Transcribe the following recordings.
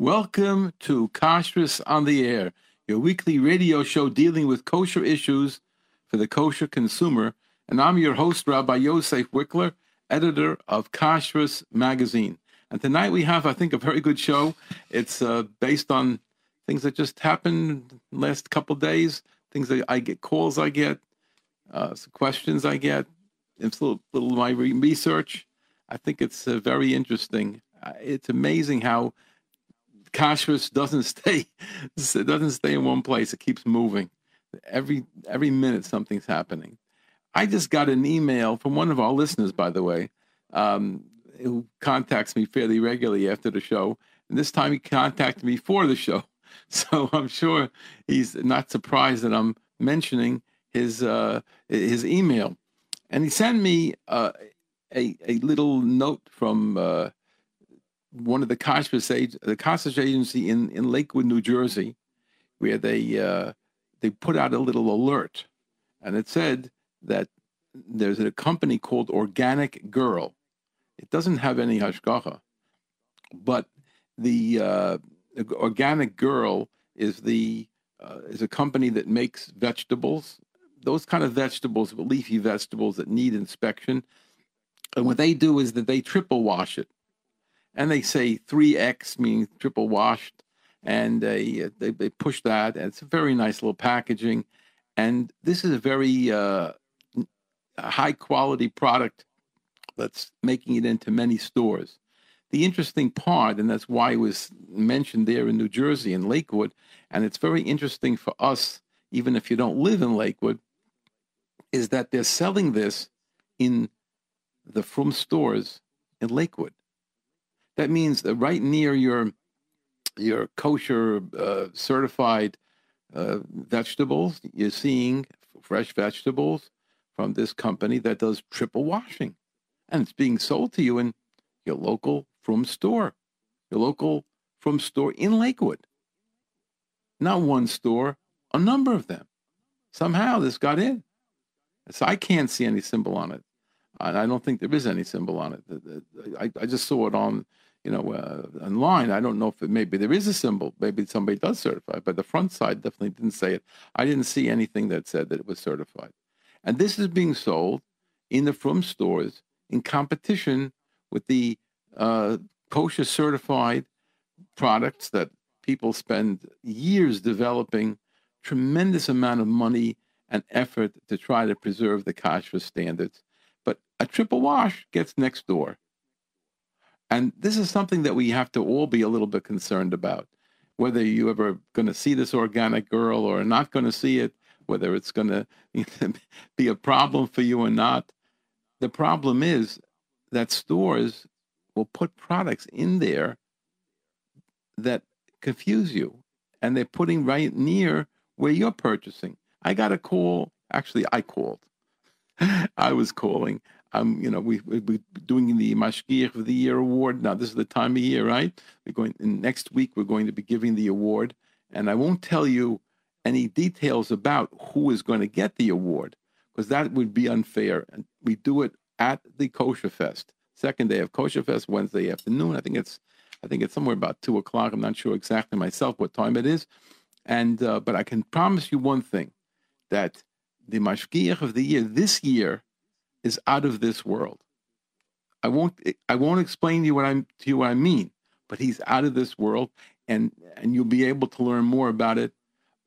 Welcome to Kashrus on the Air, your weekly radio show dealing with kosher issues for the kosher consumer. And I'm your host, Rabbi Yosef Wikler, editor of Kashrus magazine. And tonight we have, I think, a very good show. It's uh, based on things that just happened last couple days, things that I get, calls I get, uh, questions I get. It's a little, little my research. I think it's uh, very interesting. Uh, it's amazing how kashrus doesn't stay it doesn't stay in one place. It keeps moving. Every every minute something's happening. I just got an email from one of our listeners, by the way, um, who contacts me fairly regularly after the show. And this time he contacted me for the show. So I'm sure he's not surprised that I'm mentioning his uh, his email. And he sent me uh, a a little note from uh, one of the Kashrus the Kashrus agency in, in Lakewood, New Jersey, where they uh, they put out a little alert, and it said that there's a company called Organic Girl. It doesn't have any hashgacha, but the uh, Organic Girl is the uh, is a company that makes vegetables, those kind of vegetables, leafy vegetables that need inspection. And what they do is that they triple wash it and they say 3X, meaning triple washed, and they, they, they push that. And it's a very nice little packaging. And this is a very uh, high quality product that's making it into many stores. The interesting part, and that's why it was mentioned there in New Jersey in Lakewood, and it's very interesting for us, even if you don't live in Lakewood, is that they're selling this in the Frum stores in Lakewood. That means that right near your your kosher uh, certified uh, vegetables, you're seeing fresh vegetables from this company that does triple washing, and it's being sold to you in your local frum store, your local frum store in Lakewood. Not one store, a number of them. Somehow this got in. So I can't see any symbol on it. I don't think there is any symbol on it. I, I just saw it on you know, uh, online. I don't know if it, maybe there is a symbol. Maybe somebody does certify, but the front side definitely didn't say it. I didn't see anything that said that it was certified. And this is being sold in the Frum stores in competition with the uh, kosher certified products that people spend years developing tremendous amount of money and effort to try to preserve the kosher standards. But a triple wash gets next door and this is something that we have to all be a little bit concerned about. Whether you ever going to see this organic girl or not going to see it, whether it's going to be a problem for you or not. The problem is that stores will put products in there that confuse you, and they're putting right near where you're purchasing. I got a call. Actually, I called. I was calling um, you know, we, we, we're doing the Mashgiach of the Year award. Now, this is the time of year, right? We're going, next week, we're going to be giving the award. And I won't tell you any details about who is going to get the award because that would be unfair. And we do it at the Kosher Fest, second day of Kosher Fest, Wednesday afternoon. I think it's, I think it's somewhere about two o'clock. I'm not sure exactly myself what time it is. And, uh, but I can promise you one thing that the Mashgiach of the Year this year is out of this world. I won't I won't explain to you what I'm to you what I mean, but he's out of this world, and and you'll be able to learn more about it,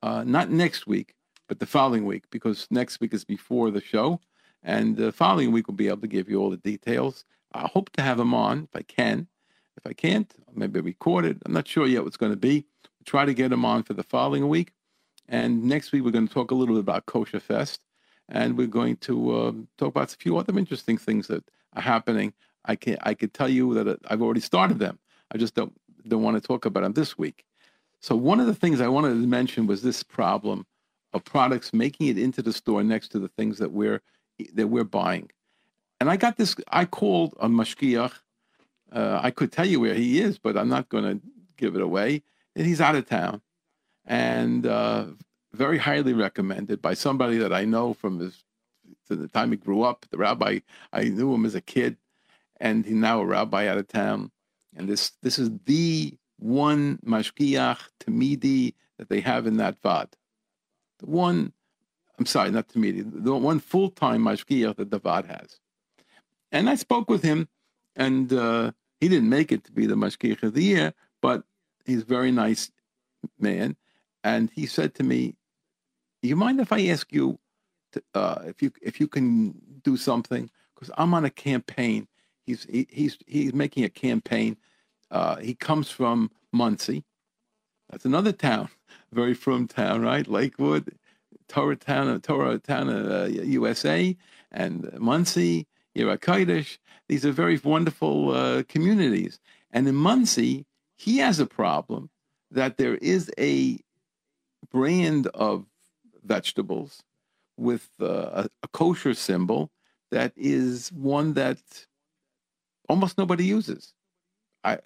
uh, not next week, but the following week, because next week is before the show, and the following week we'll be able to give you all the details. I hope to have him on if I can. If I can't, maybe record it. I'm not sure yet what's going to be. We'll try to get him on for the following week, and next week we're going to talk a little bit about Kosher Fest and we're going to um, talk about a few other interesting things that are happening. I can I could tell you that uh, I've already started them. I just don't don't want to talk about them this week. So one of the things I wanted to mention was this problem of products making it into the store next to the things that we're that we're buying. And I got this. I called on Mashgiach. Uh, I could tell you where he is, but I'm not going to give it away. And he's out of town, and uh, very highly recommended by somebody that I know from his the time he grew up. The rabbi I knew him as a kid, and he's now a rabbi out of town. And this this is the one mashgiach tamidi that they have in that vad. The one, I'm sorry, not tamidi, the one full-time mashgiach that the vad has. And I spoke with him, and uh, he didn't make it to be the mashgiach of the year, but he's a very nice man. And he said to me, "You mind if I ask you to, uh, if you if you can do something? Because I'm on a campaign. He's he, he's he's making a campaign. Uh, he comes from Monsey. That's another town, very frum town, right? Lakewood, Torah town, Torah town, uh, USA, and Monsey, Yerakidish. These are very wonderful uh, communities. And in Monsey, he has a problem that there is a brand of vegetables with uh, a, a, kosher symbol that is one that almost nobody uses. I,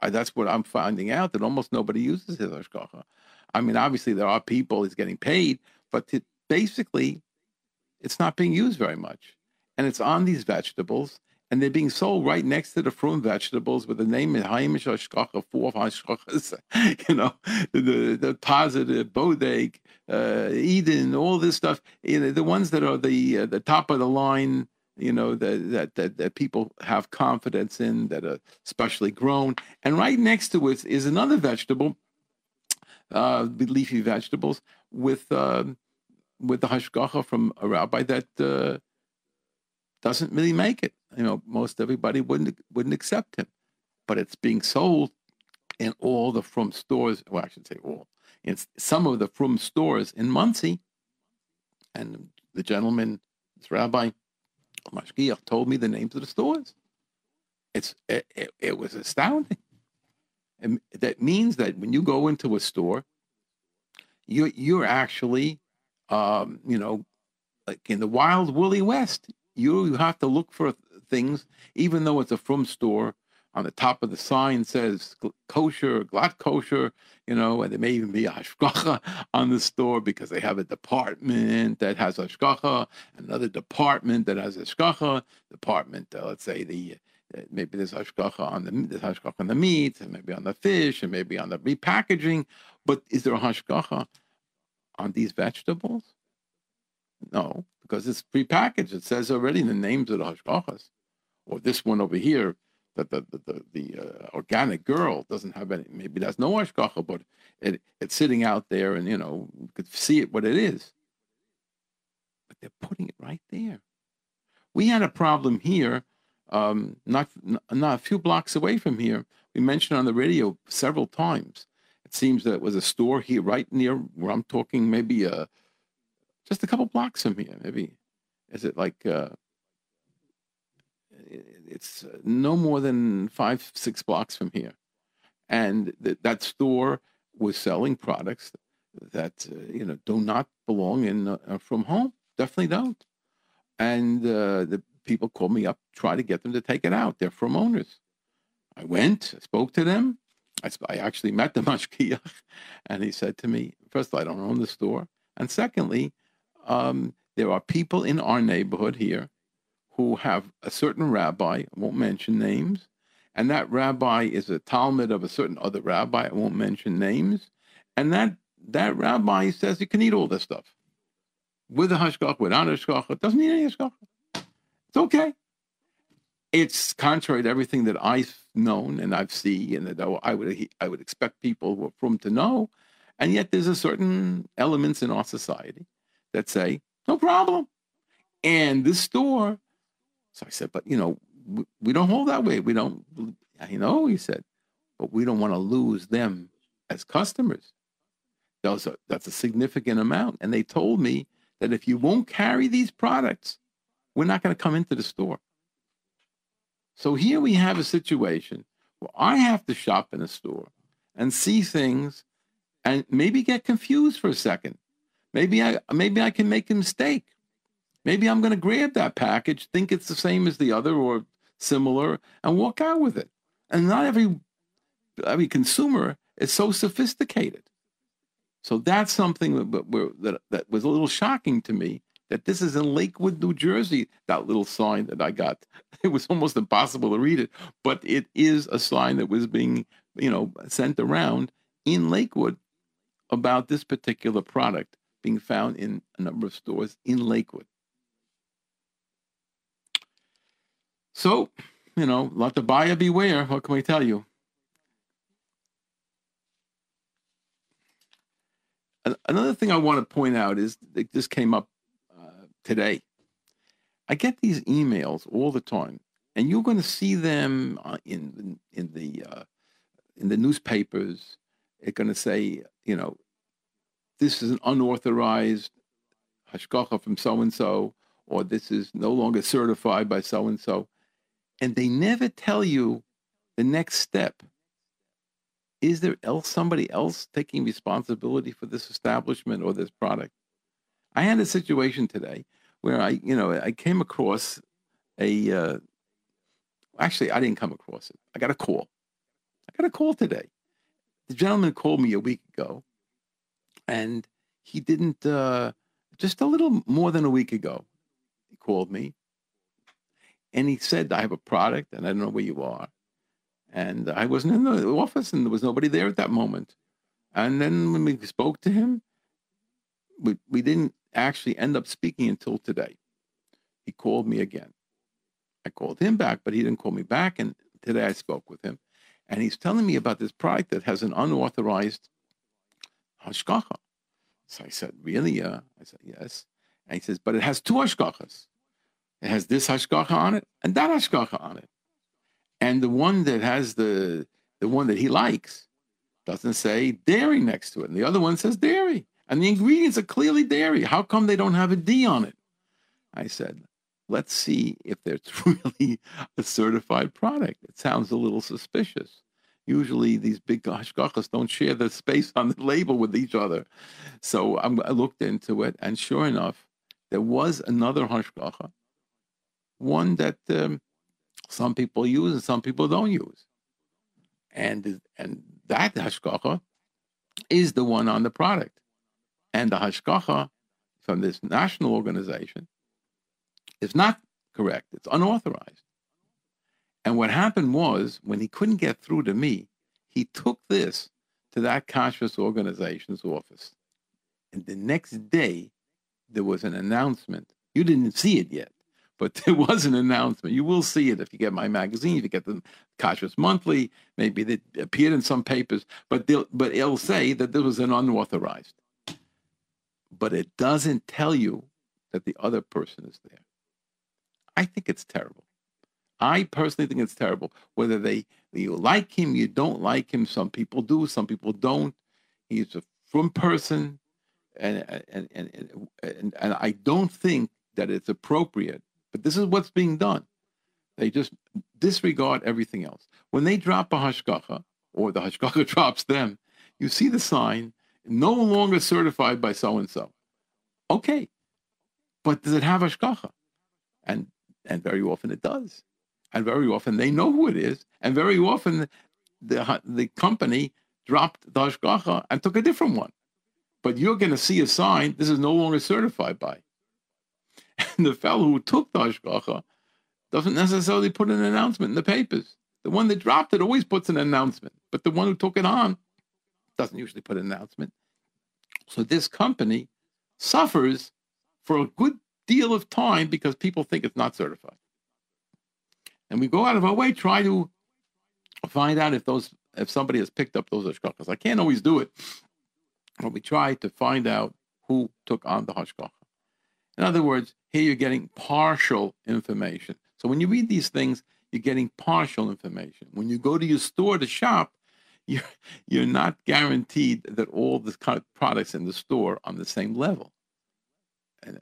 I, that's what I'm finding out that almost nobody uses his hashgacha. I mean, obviously there are people he's getting paid, but it, basically, it's not being used very much, and it's on these vegetables, and they're being sold right next to the fruit and vegetables with the name of Haimish Hashgacha, four Hashgachas, you know, the, the positive, Bodek, uh, Eden, all this stuff. You know, the ones that are the uh, the top of the line, you know, that, that, that, that people have confidence in, that are specially grown. And right next to it is another vegetable, uh, leafy vegetables, with, uh, with the Hashgacha from a rabbi that uh, doesn't really make it. You know, most everybody wouldn't wouldn't accept him, but it's being sold in all the Frum stores. Well, I should say all. In some of the Frum stores in Monsey, and the gentleman, this rabbi, Mashgiach, told me the names of the stores. It's it, it, it was astounding. And that means that when you go into a store, you're you're actually, um, you know, like in the wild woolly west you have to look for things, even though it's a frum store. On the top of the sign says kosher, glatt kosher, you know, and there may even be a hashgacha on the store because they have a department that has hashgacha, another department that has hashgacha, department, uh, let's say the uh, maybe there's hashgacha on the there's hashgacha on the meat, and maybe on the fish, and maybe on the repackaging. But is there a hashgacha on these vegetables? No, because it's prepackaged. It says already the names of the hashgachas. Or this one over here, that the the, the, the uh, organic girl doesn't have any. Maybe that's no hashgacha, but it, it's sitting out there, and you know you could see it what it is. But they're putting it right there. We had a problem here, um, not not a few blocks away from here. We mentioned on the radio several times. It seems that it was a store here, right near where I'm talking, maybe a just a couple blocks from here. Maybe is it like uh, it's no more than five six blocks from here, and th- that store was selling products that uh, you know do not belong in uh, frum home. Definitely don't. And uh, the people called me up, try to get them to take it out. They're frum owners. I went, I spoke to them. I, I actually met the mashgiach, and he said to me, first of all, I don't own the store, and secondly, um, there are people in our neighborhood here who have a certain rabbi, I won't mention names, and that rabbi is a talmid of a certain other rabbi, I won't mention names, and that that rabbi says you can eat all this stuff. With a hashgach, without a hashgach, doesn't need any hashgach. It's okay. It's contrary to everything that I've known and I've seen, and that I would I would expect people frum to know, and yet there's a certain elements in our society that say, no problem. And this store, so I said, but you know, we, we don't hold that way. We don't, I know, he said, but we don't want to lose them as customers. Those are, that's a significant amount. And they told me that if you won't carry these products, we're not going to come into the store. So here we have a situation where I have to shop in a store and see things and maybe get confused for a second Maybe I maybe I can make a mistake. Maybe I'm going to grab that package, think it's the same as the other or similar, and walk out with it. And not every every consumer is so sophisticated. So that's something that, that, that was a little shocking to me that this is in Lakewood, New Jersey. That little sign that I got, it was almost impossible to read it, but it is a sign that was being, you know, sent around in Lakewood about this particular product being found in a number of stores in Lakewood. So, you know, let the buyer beware. What can we tell you? Another thing I want to point out is that this came up uh, today. I get these emails all the time, and you're going to see them uh, in in the uh, in the newspapers. It's going to say, you know, this is an unauthorized hashgacha from so and so, or this is no longer certified by so and so, and they never tell you the next step is there else somebody else taking responsibility for this establishment or this product? I had a situation today where I, you know, I came across a. Uh, actually, I didn't come across it. I got a call. I got a call today. The gentleman called me a week ago, and he didn't. Uh, just a little more than a week ago, he called me, and he said, "I have a product, and I don't know where you are." And I wasn't in the office and there was nobody there at that moment. And then when we spoke to him, we, we didn't actually end up speaking until today. He called me again. I called him back, but he didn't call me back. And today I spoke with him. And he's telling me about this product that has an unauthorized hashgacha. So I said, Really? Yeah. I said, Yes. And he says, But it has two hashgachas. It has this hashgacha on it and that hashgacha on it and the one that has the the one that he likes doesn't say dairy next to it, and the other one says dairy, and the ingredients are clearly dairy. How come they don't have a D on it? I said, let's see if it's really a certified product. It sounds a little suspicious. Usually, these big hashgachas don't share the space on the label with each other. So I'm, i looked into it, and sure enough, there was another hashgacha, one that um, some people use and some people don't use. And, and that hashgacha is the one on the product. And the hashgacha from this national organization is not correct. It's unauthorized. And what happened was when he couldn't get through to me, he took this to that kashrus organization's office. And the next day, there was an announcement. You didn't see it yet but there was an announcement. You will see it if you get my magazine, if you get the Kashrus Monthly, maybe it appeared in some papers, but but it'll say that there was an unauthorized. But it doesn't tell you that the other person is there. I think it's terrible. I personally think it's terrible. Whether they you like him, you don't like him. Some people do, some people don't. He's a frum person, and and and and, and I don't think that it's appropriate but this is what's being done. They just disregard everything else. When they drop a hashgacha, or the hashgacha drops them, you see the sign, no longer certified by so and so. Okay, but does it have hashgacha? And and very often it does, and very often they know who it is, and very often the the company dropped the hashgacha and took a different one. But you're going to see a sign. This is no longer certified by. And the fellow who took the hashgacha doesn't necessarily put an announcement in the papers. The one that dropped it always puts an announcement, but the one who took it on doesn't usually put an announcement. So this company suffers for a good deal of time because people think it's not certified. And we go out of our way try to find out if those if somebody has picked up those hashgachas. I can't always do it, but we try to find out who took on the hashgacha. In other words, here you're getting partial information. So when you read these things, you're getting partial information. When you go to your store to shop, you're, you're not guaranteed that all the products in the store are on the same level. And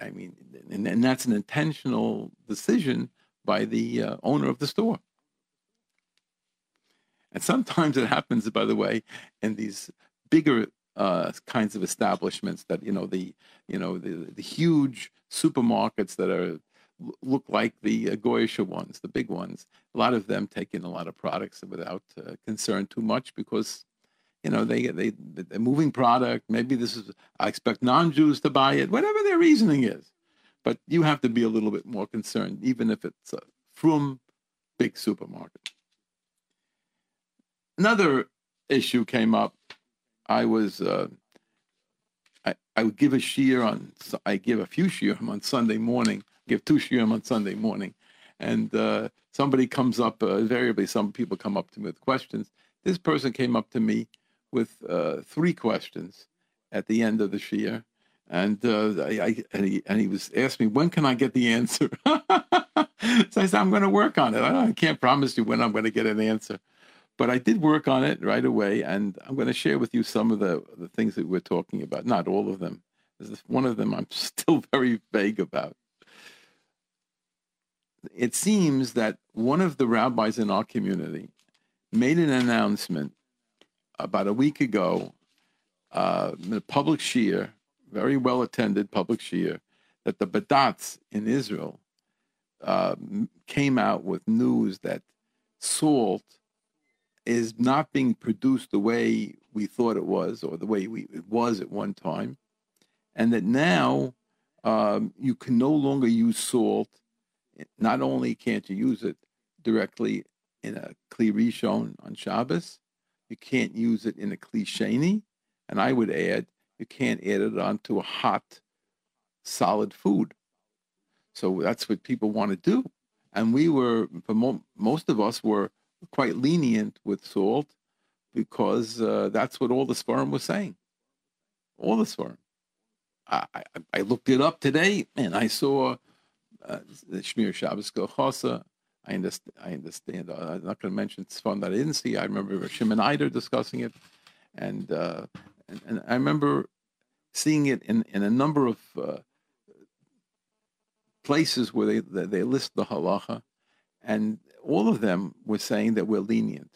I mean, and, and that's an intentional decision by the uh, owner of the store. And sometimes it happens, by the way, in these bigger uh, kinds of establishments that you know the you know the, the huge supermarkets that are look like the uh, Goyisha ones, the big ones. A lot of them take in a lot of products without uh, concern too much because you know, they they they're moving product. Maybe this is I expect non-Jews to buy it. Whatever their reasoning is, but you have to be a little bit more concerned, even if it's a frum big supermarket. Another issue came up. I was uh, I, I would give a shiur on I give a few shiurim on Sunday morning. Give two shiurim on Sunday morning, and uh, somebody comes up. Uh, invariably, some people come up to me with questions. This person came up to me with uh, three questions at the end of the shiur, and uh, I, and he and he was asking me when can I get the answer. so I said I'm going to work on it. I, can't promise you when I'm going to get an answer, but I did work on it right away, and I'm going to share with you some of the the things that we're talking about. Not all of them. There's one of them I'm still very vague about. It seems that one of the rabbis in our community made an announcement about a week ago, uh, in a public shiur, very well attended public shiur, that the Badatz in Israel uh, came out with news that salt is not being produced the way we thought it was or the way we, it was at one time, and that now um, you can no longer use salt. Not only can't you use it directly in a kli rishon on Shabbos, you can't use it in a kli sheni, and I would add you can't add it onto a hot, solid food. So that's what people want to do, and we were, mo- most of us, were quite lenient with salt because uh, that's what all the sperm was saying. All the sperm. I, I, I, looked it up today and I saw uh, Shemiras Shabbos Kehilchasa. I understand. I understand. Uh, I'm not going to mention fun that I didn't see. I remember Shimon Eider discussing it, and, uh, and, and I remember seeing it in, in a number of uh, places where they they list the halacha, and all of them were saying that we're lenient.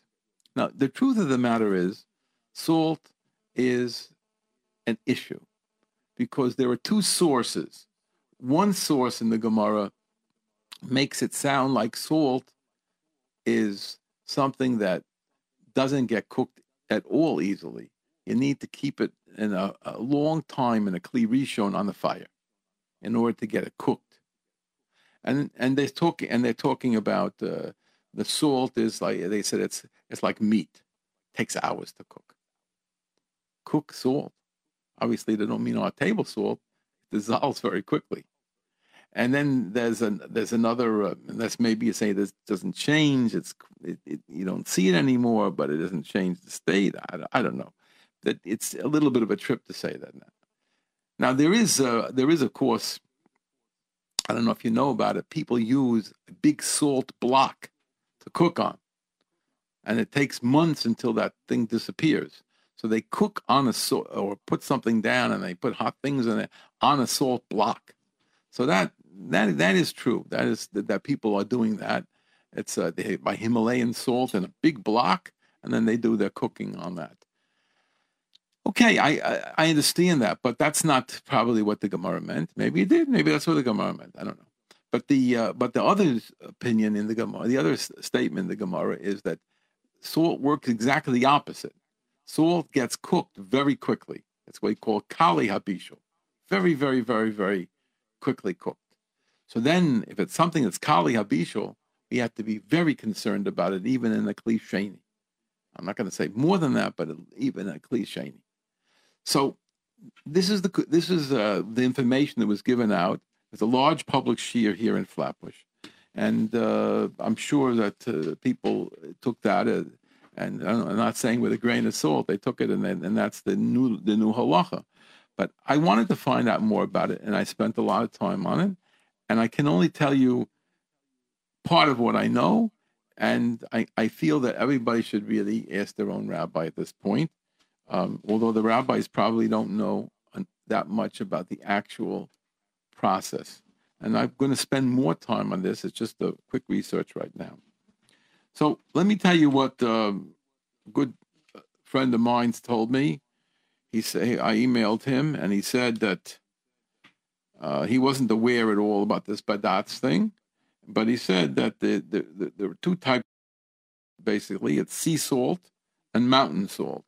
Now, the truth of the matter is, salt is an issue because there are two sources. One source in the Gemara makes it sound like salt is something that doesn't get cooked at all easily. You need to keep it in a, a long time in a kli rishon on the fire in order to get it cooked. And and they're talking and they're talking about uh, the salt is like they said it's it's like meat, it takes hours to cook. Cook salt. Obviously, they don't mean our table salt. It dissolves very quickly. And then there's an there's another uh, that's maybe you say this doesn't change. It's it, it, you don't see it anymore, but it doesn't change the state. I, I don't know. That it's a little bit of a trip to say that now. Now there is a, there is of course. I don't know if you know about it. People use a big salt block to cook on, and it takes months until that thing disappears. So they cook on a salt or put something down, and they put hot things in it on a salt block. So that that that is true. That is that people are doing that. It's uh, they buy Himalayan salt in a big block, and then they do their cooking on that. Okay, I, I, understand that, but that's not probably what the Gemara meant. Maybe it did. Maybe that's what the Gemara meant. I don't know. But the uh, but the other opinion in the Gemara, the other statement in the Gemara is that salt works exactly the opposite. Salt gets cooked very quickly. That's what we call kali habishul. Very, very, very, very quickly cooked. So then, if it's something that's kali habishul, we have to be very concerned about it, even in a kli sheni. I'm not going to say more than that, but even a kli sheni. So this is the this is uh, the information that was given out. There's a large public shiur here in Flatbush, and uh, I'm sure that uh, people took that. Uh, and I'm not saying with a grain of salt, they took it, and then, and that's the new the new halacha. But I wanted to find out more about it, and I spent a lot of time on it. And I can only tell you part of what I know. And I, I feel that everybody should really ask their own rabbi at this point, um, although the rabbis probably don't know that much about the actual process. And I'm going to spend more time on this. It's just a quick research right now. So let me tell you what um, a good friend of mine's told me. He said I emailed him, and he said that uh, he wasn't aware at all about this Badatz thing, but he said that the, the, the, there were two types. Basically, it's sea salt and mountain salt.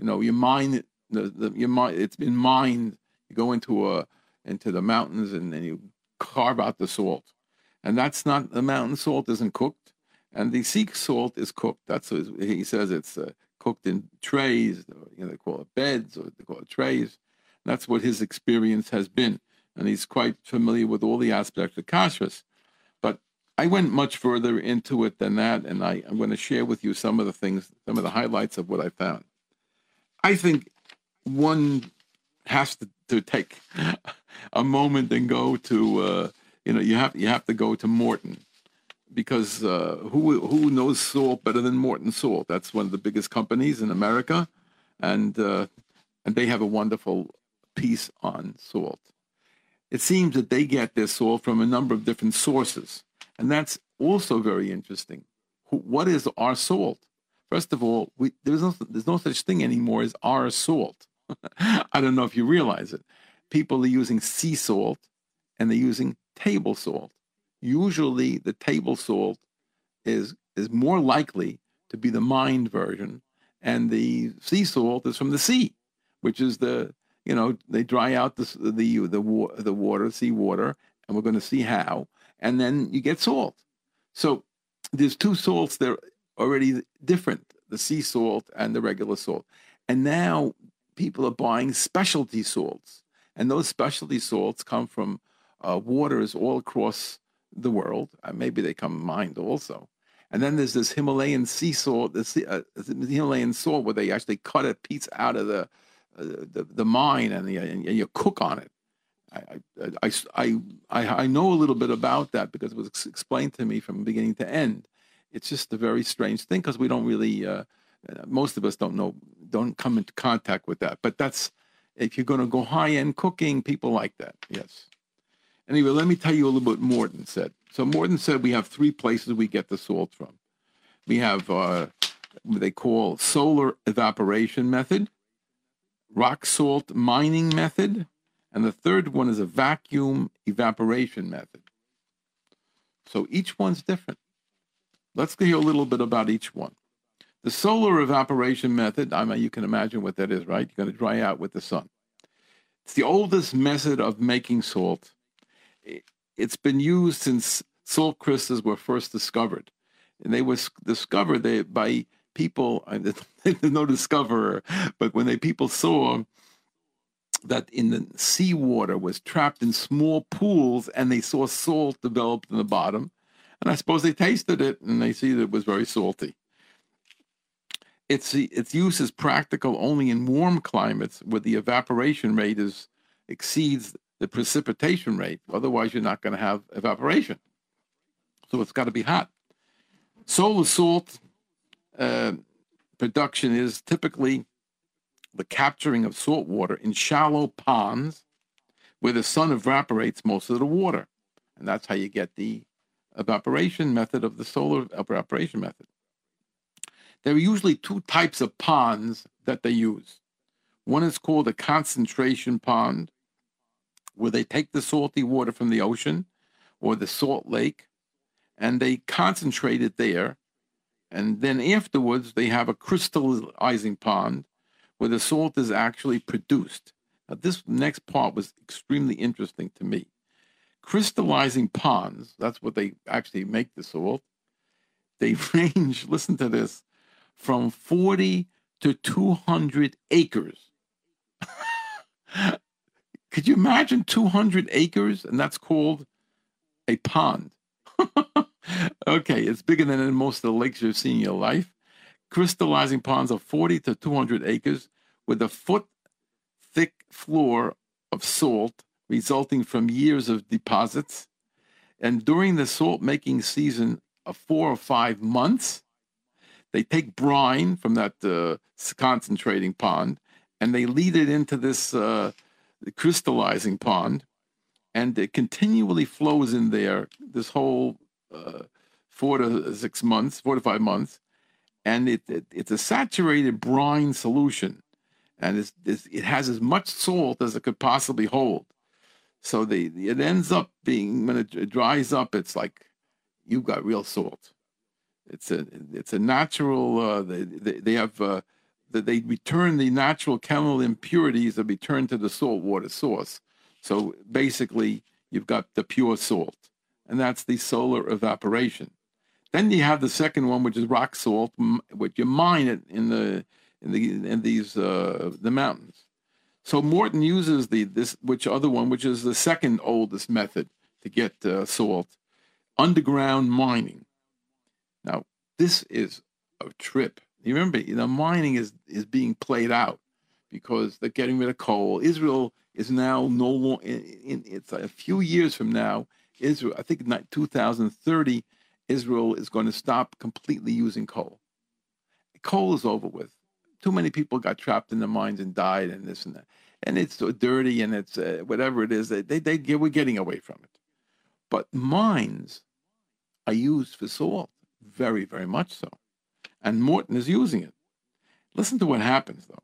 You know, you mine the, the your mind. It's been mined. You go into a into the mountains and then you carve out the salt, and that's not the mountain salt isn't cooked, and the sea salt is cooked. That's what he says. It's uh, cooked in trays. You know, they call it beds or they call it trays. That's what his experience has been, and he's quite familiar with all the aspects of kashrus. But I went much further into it than that, and I, I'm going to share with you some of the things, some of the highlights of what I found. I think one has to, to take a moment and go to, uh, you know, you have you have to go to Morton because uh, who who knows salt better than Morton Salt? That's one of the biggest companies in America, and uh, and they have a wonderful piece on salt. It seems that they get their salt from a number of different sources, and that's also very interesting. What is our salt? First of all, we, there's no there's no such thing anymore as our salt. I don't know if you realize it. People are using sea salt and they're using table salt. Usually, the table salt is is more likely to be the mined version, and the sea salt is from the sea, which is the you know they dry out the the the, the water, sea water, and we're going to see how, and then you get salt. So there's two salts that are already different: the sea salt and the regular salt. And now people are buying specialty salts, and those specialty salts come from uh, waters all across the world. Uh, maybe they come mined also. And then there's this Himalayan sea salt, the, uh, Himalayan salt, where they actually cut a piece out of the uh, the, the mine and, the, and, you cook on it. I, I, I, I, I know a little bit about that because it was explained to me from beginning to end. It's just a very strange thing because we don't really, uh, uh, most of us don't know, don't come into contact with that. But that's, if you're going to go high end cooking, people like that. Yes. Anyway, let me tell you a little bit Morton said. So Morton said we have three places we get the salt from. We have uh, what they call solar evaporation method, rock salt mining method, and the third one is a vacuum evaporation method. So each one's different. Let's hear a little bit about each one. The solar evaporation method, I mean, you can imagine what that is, right? You're going to dry out with the sun. It's the oldest method of making salt. It's been used since salt crystals were first discovered. And they were discovered by people, there's no discoverer, but when they people saw that in the seawater was trapped in small pools and they saw salt developed in the bottom, and I suppose they tasted it and they see that it was very salty. Its, its use is practical only in warm climates where the evaporation rate is exceeds the precipitation rate. Otherwise, you're not going to have evaporation. So it's got to be hot. Solar salt uh, production is typically the capturing of salt water in shallow ponds where the sun evaporates most of the water. And that's how you get the evaporation method of the solar evaporation method. There are usually two types of ponds that they use. One is called a concentration pond, where they take the salty water from the ocean or the salt lake and they concentrate it there. And then afterwards, they have a crystallizing pond where the salt is actually produced. Now, this next part was extremely interesting to me. Crystallizing ponds, that's what they actually make the salt, they range, listen to this, from 40 to 200 acres. Could you imagine 200 acres? And that's called a pond. okay, it's bigger than most of the lakes you've seen in your life. Crystallizing ponds of 40 to 200 acres with a foot thick floor of salt resulting from years of deposits. And during the salt making season of four or five months, they take brine from that uh, concentrating pond and they lead it into this uh, crystallizing pond, and it continually flows in there this whole uh, four to six months, four to five months, and it, it it's a saturated brine solution, and it's, it's, it has as much salt as it could possibly hold. So the it ends up being when it dries up, it's like you've got real salt. It's a it's a natural. Uh, they, they, they have uh, they return the natural chemical impurities are returned to the salt water source. So basically, you've got the pure salt, and that's the solar evaporation. Then you have the second one, which is rock salt, which you mine it in the in the in these uh, the mountains. So Morton uses the this which other one, which is the second oldest method to get uh, salt, underground mining. Now this is a trip. You remember, you know, mining is is being played out because they're getting rid of coal. Israel is now no longer. In, it's a few years from now. Israel, I think, in 2030, Israel is going to stop completely using coal. Coal is over with. Too many people got trapped in the mines and died, and this and that. And it's so dirty, and it's uh, whatever it is. They, they, they get, we're getting away from it. But mines are used for salt, very, very much so. And Morton is using it. Listen to what happens, though.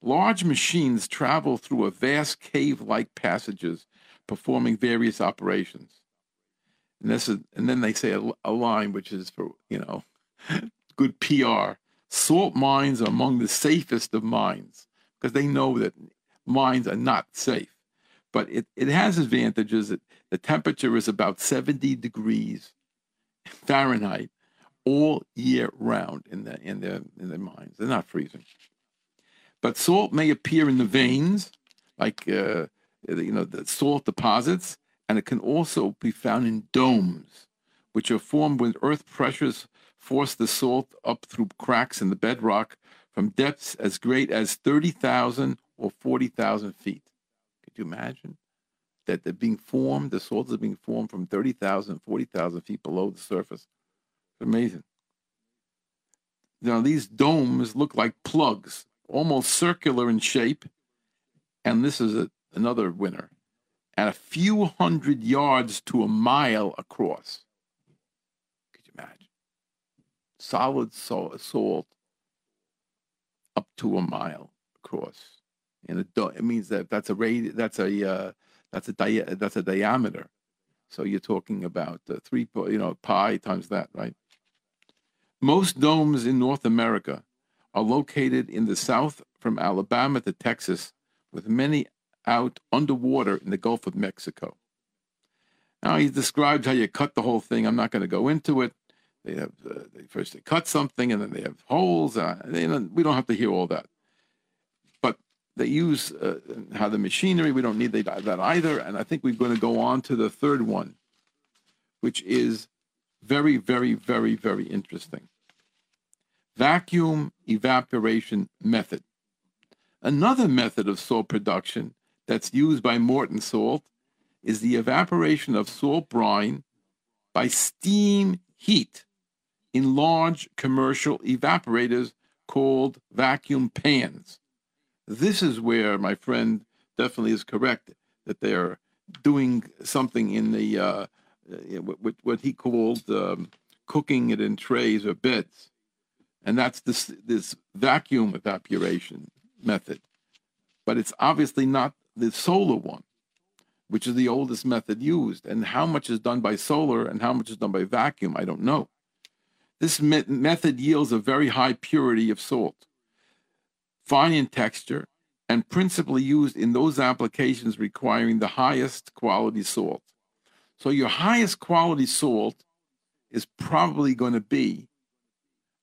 Large machines travel through a vast cave like passages performing various operations. And, this is, and then they say a, a line which is for, you know, good PR. Salt mines are among the safest of mines because they know that mines are not safe. But it, it has advantages. That the temperature is about 70 degrees Fahrenheit all year round in the in the in the mines. They're not freezing. But salt may appear in the veins, like uh, you know the salt deposits, and it can also be found in domes, which are formed when earth pressures force the salt up through cracks in the bedrock from depths as great as 30,000 or 40,000 feet. Could you imagine that they're being formed, the salt is being formed from 30,000, 40,000 feet below the surface? It's amazing. Now, these domes look like plugs almost circular in shape. And this is a, another winner. And a few hundred yards to a mile across. Solid salt up to a mile across. And it means that that's a radi- that's a uh, that's a that's a diameter. So you're talking about uh, three, you know, pi times that, right? Most domes in North America are located in the south from Alabama to Texas, with many out underwater in the Gulf of Mexico. Now he describes how you cut the whole thing. I'm not going to go into it. They have uh, they first they cut something and then they have holes. Uh, they, we don't have to hear all that. But they use uh, how the machinery. We don't need that either. And I think we're going to go on to the third one, which is very, very, very, very interesting vacuum evaporation method. Another method of salt production that's used by Morton Salt is the evaporation of salt brine by steam heat in large commercial evaporators called vacuum pans. This is where my friend definitely is correct that they're doing something in the uh, what, what he called um, cooking it in trays or beds and that's this this vacuum evaporation method. But it's obviously not the solar one, which is the oldest method used. And how much is done by solar and how much is done by vacuum, I don't know. This me- method yields a very high purity of salt, fine in texture, and principally used in those applications requiring the highest quality salt. So your highest quality salt is probably going to be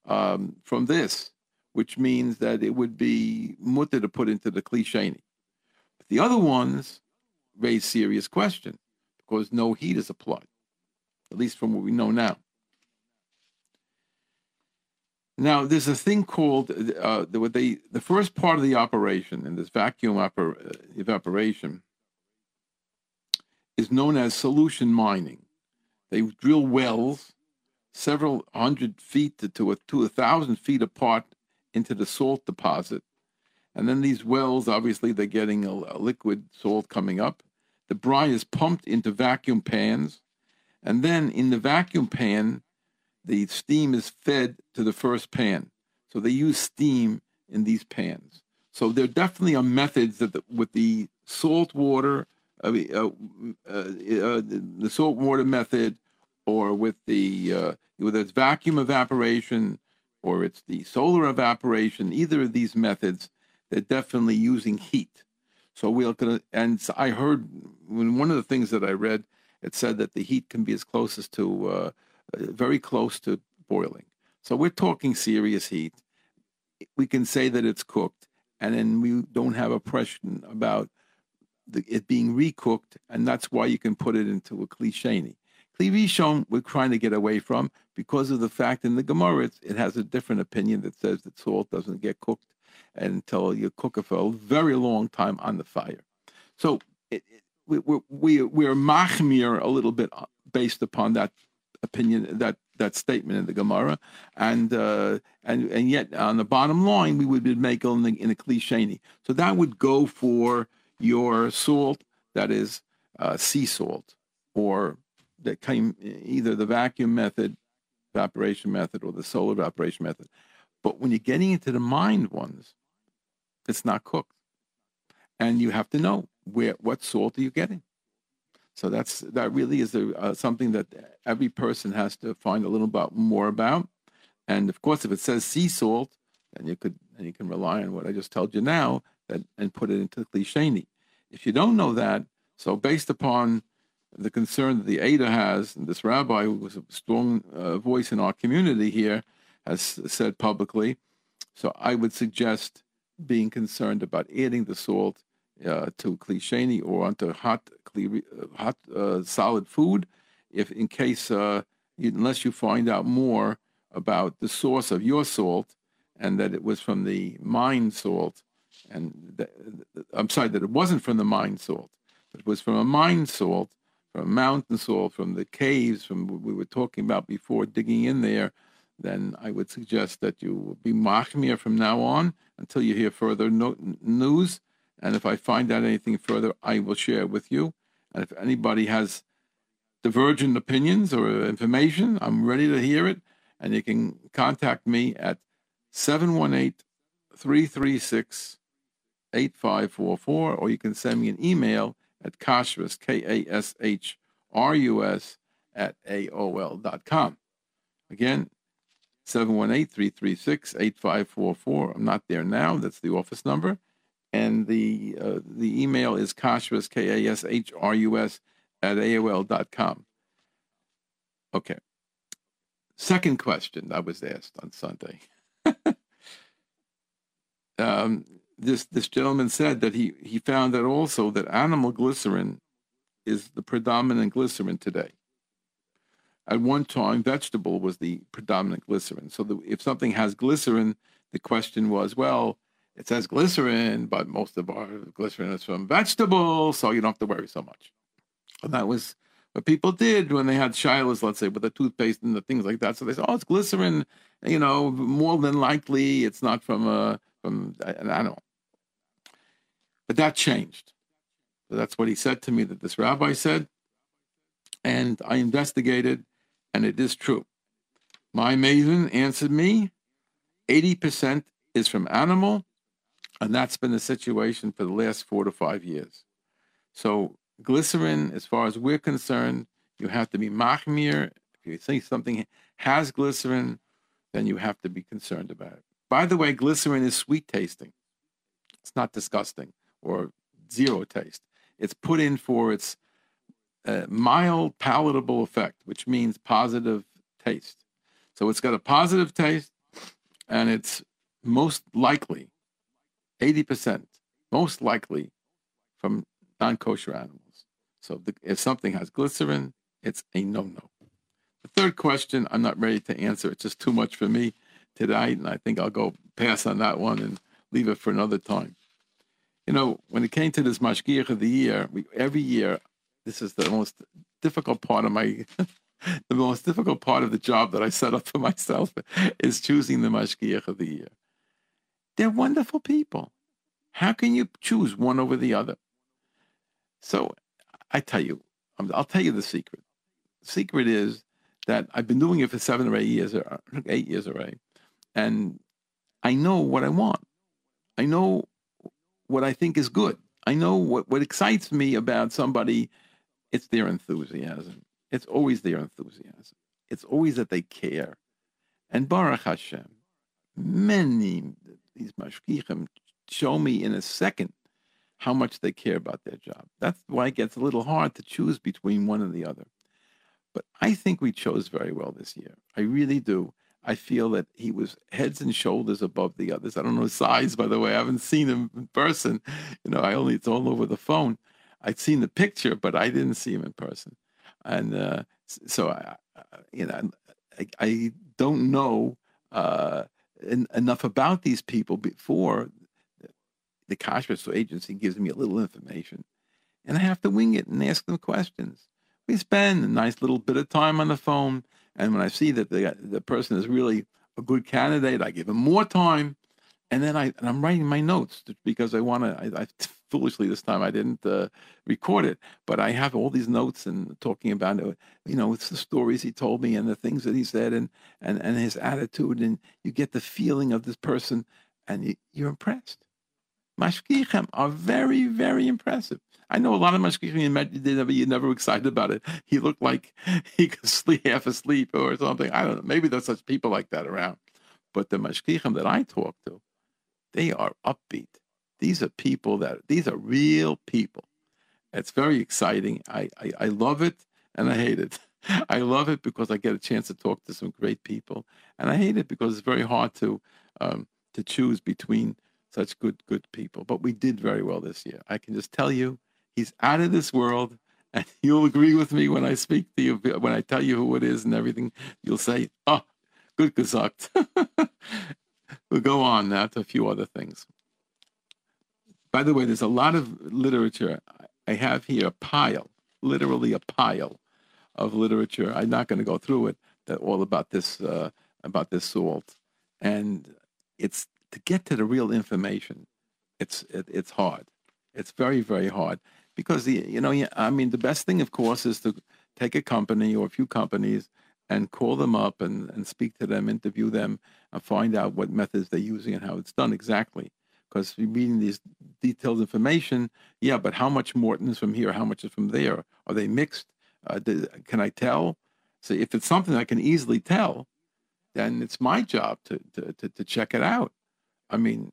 um, from this, which means that it would be mutar to put into the cliche. But the other ones raise serious question because no heat is applied, at least from what we know now. Now, there's a thing called uh, the, they, the first part of the operation in this vacuum oper- uh, evaporation is known as solution mining. They drill wells several hundred feet to, to, a, to a thousand feet apart into the salt deposit. And then these wells, obviously, they're getting a, a liquid salt coming up. The brine is pumped into vacuum pans. And then in the vacuum pan, the steam is fed to the first pan. So they use steam in these pans. So there definitely are methods that the, with the salt water, uh, uh, uh, the salt water method, or with the uh, whether it's vacuum evaporation or it's the solar evaporation, either of these methods, they're definitely using heat. So we're gonna, and I heard when one of the things that I read, it said that the heat can be as close as to uh, very close to boiling. So we're talking serious heat. We can say that it's cooked, and then we don't have a question about the, it being recooked, and that's why you can put it into a klisheni. Kli Rishon, we're trying to get away from because of the fact in the Gemara, it has a different opinion that says that salt doesn't get cooked until you cook it for a very long time on the fire. So it, it, we, we, we're machmir a little bit based upon that opinion, that that statement in the Gemara, and uh, and and yet on the bottom line we would be making in, in a klisheni. So that would go for your salt that is uh, sea salt, or that came either the vacuum method, evaporation method, or the solar evaporation method. But when you're getting into the mined ones, it's not cooked, and you have to know where what salt are you getting. So that's that really is a, uh, something that every person has to find a little bit more about. And of course, if it says sea salt, then you could and you can rely on what I just told you now that and put it into klisheni. If you don't know that, so based upon the concern that the Ada has, and this rabbi who was a strong uh, voice in our community here has said publicly, so I would suggest being concerned about adding the salt uh, to klisheni or onto hot, uh, hot uh, solid food, if in case uh, unless you find out more about the source of your salt and that it was from the mine salt, and I'm sorry that it wasn't from the mine salt, it was from a mine salt, from mountain salt, from the caves, from what we were talking about before, digging in there. Then I would suggest that you be machmir from now on until you hear further no- news and if I find out anything further, I will share with you. And if anybody has divergent opinions or information, I'm ready to hear it. And you can contact me at 718 336 8544, or you can send me an email at kashrus, K A S H R U S, at AOL.com. Again, 718 336 8544. I'm not there now. That's the office number and the uh, the email is kashrus k a s h r u s at aol dot com. Okay. Second question I was asked on Sunday. um, this this gentleman said that he he found that also that animal glycerin is the predominant glycerin today. At one time, vegetable was the predominant glycerin. So the, if something has glycerin, the question was, well, it says glycerin, but most of our glycerin is from vegetables, so you don't have to worry so much. And that was what people did when they had shilas, let's say, with the toothpaste and the things like that. So they said, "Oh, it's glycerin." You know, more than likely, it's not from a from an animal. But that changed. So that's what he said to me. That this rabbi said, and I investigated, and it is true. My maven answered me, eighty percent is from animal, and that's been the situation for the last four to five years. So glycerin, as far as we're concerned, you have to be machmir. If you think something has glycerin, then you have to be concerned about it. By the way, glycerin is sweet tasting. It's not disgusting or zero taste. It's put in for its uh, mild palatable effect, which means positive taste. So it's got a positive taste, and it's most likely 80% most likely from non kosher animals. So the, if something has glycerin, it's a no no. The third question, I'm not ready to answer. It's just too much for me tonight, and I think I'll go pass on that one and leave it for another time. You know, when it came to this Mashgiach of the year, we, every year, this is the most difficult part of my, the most difficult part of the job that I set up for myself is choosing the Mashgiach of the year. They're wonderful people. How can you choose one over the other? So I tell you, um, I'll tell you the secret. The secret is that I've been doing it for seven or eight years, or eight years already, and I know what I want. I know what I think is good. I know what, what excites me about somebody. It's their enthusiasm. It's always their enthusiasm. It's always that they care. And Baruch Hashem, many these mashgichim show me in a second how much they care about their job. That's why it gets a little hard to choose between one and the other. But I think we chose very well this year. I really do. I feel that he was heads and shoulders above the others. I don't know his size, by the way. I haven't seen him in person. You know, I only it's all over the phone. I'd seen the picture, but I didn't see him in person. And uh, so, I, you know, I, I don't know uh, en- enough about these people before the Kashrus agency gives me a little information, and I have to wing it and ask them questions. We spend a nice little bit of time on the phone and when I see that the the person is really a good candidate, I give him more time, and then I and I'm writing my notes because I want to. I, I, foolishly this time I didn't uh, record it, but I have all these notes and talking about it. You know, it's the stories he told me and the things that he said and and and his attitude, and you get the feeling of this person, and you, you're impressed. Mashgichim are very, very impressive. I know a lot of mashgichim you met, you never, you're never excited about it. He looked like he could sleep half asleep or something. I don't know. Maybe there's such people like that around. But the mashgichim that I talk to, they are upbeat. These are people that, these are real people. It's very exciting. I, I, I love it and I hate it. I love it because I get a chance to talk to some great people, and I hate it because it's very hard to um, to choose between such good good people. But we did very well this year. I can just tell you, He's out of this world. And you'll agree with me when I speak to you, when I tell you who it is and everything. You'll say, oh, good gesagt. we'll go on now to a few other things. By the way, there's a lot of literature. I have here a pile, literally a pile of literature. I'm not going to go through it. That all about this uh, about this salt, and it's to get to the real information. It's it, it's hard. It's very very hard because the you know I mean the best thing of course is to take a company or a few companies and call them up and, and speak to them, interview them, and find out what methods they're using and how it's done exactly. Because we're reading these detailed information, yeah, but how much Morton is from here, how much is from there? Are they mixed? Uh, can I tell? So if it's something I can easily tell, then it's my job to, to, to, to check it out. I mean,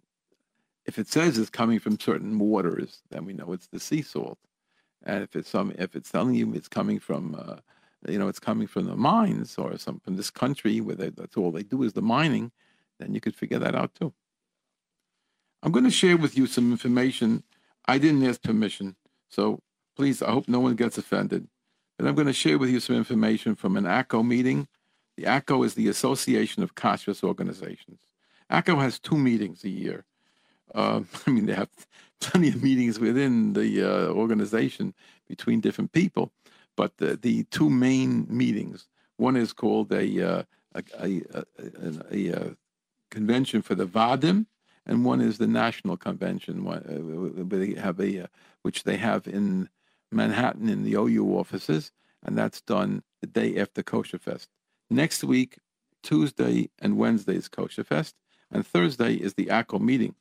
if it says it's coming from certain waters, then we know it's the sea salt. And if it's some, if it's telling you it's coming from, uh, you know, it's coming from the mines or some from this country where they, that's all they do is the mining, then you could figure that out too. I'm going to share with you some information. I didn't ask permission, so please, I hope no one gets offended. But I'm going to share with you some information from an AKO meeting. The AKO is the Association of Kashrus Organizations. AKO has two meetings a year. Uh, I mean, they have plenty of meetings within the uh, organization between different people, but the, the two main meetings one is called a, uh, a, a, a, convention for the Vadim, and one is the National Convention, uh, uh, which they have in Manhattan in the OU offices, and that's done the day after Kosher Fest. Next week, Tuesday and Wednesday is Kosher Fest, and Thursday is the AKO meeting.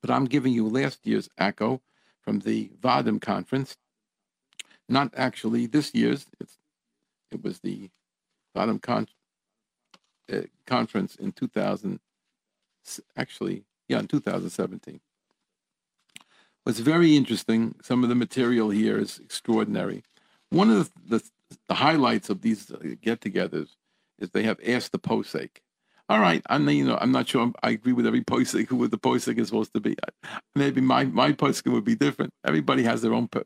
But I'm giving you last year's AKO from the Vadim conference. Not actually this year's. It was the Vadim con, uh, conference in 2000. Actually, yeah, in 2017. What's very interesting, some of the material here is extraordinary. One of the, the, the highlights of these uh, get-togethers is they have asked the posek all right, I mean, you know, I'm not sure I agree with every posting who the posting is supposed to be. Maybe my my posting would be different. Everybody has their own per,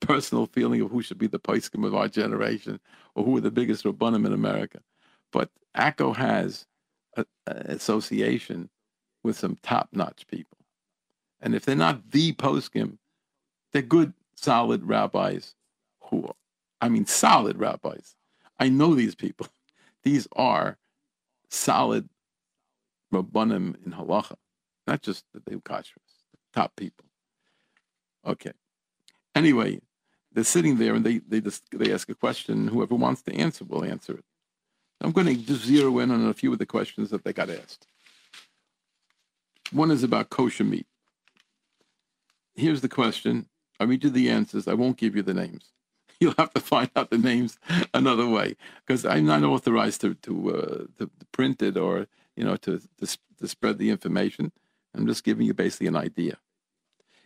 personal feeling of who should be the posting of our generation or who are the biggest rabbanim in America. But ACO has an association with some top-notch people, and if they're not the poskim, they're good, solid rabbis who, are, I mean, solid rabbis. I know these people. These are solid rabbanim in halacha, not just the kashrus, top people. Okay. Anyway, they're sitting there and they they just they ask a question. Whoever wants to answer will answer it. I'm going to just zero in on a few of the questions that they got asked. One is about kosher meat. Here's the question. I'll read you the answers. I won't give you the names. you'll have to find out the names another way because I'm not authorized to to, uh, to, print it or you know, to, to, to spread the information. I'm just giving you basically an idea.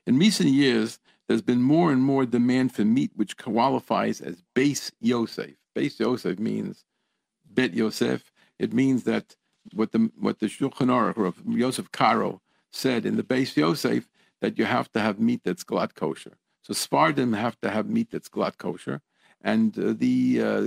In recent years, there's been more and more demand for meat which qualifies as Beis Yosef. Beis Yosef means Bet Yosef. It means that what the what the Shulchan Aruch of Yosef Karo said in the Beis Yosef that you have to have meat that's glatt kosher. So Sfardim have to have meat that's glatt kosher, and uh, the uh,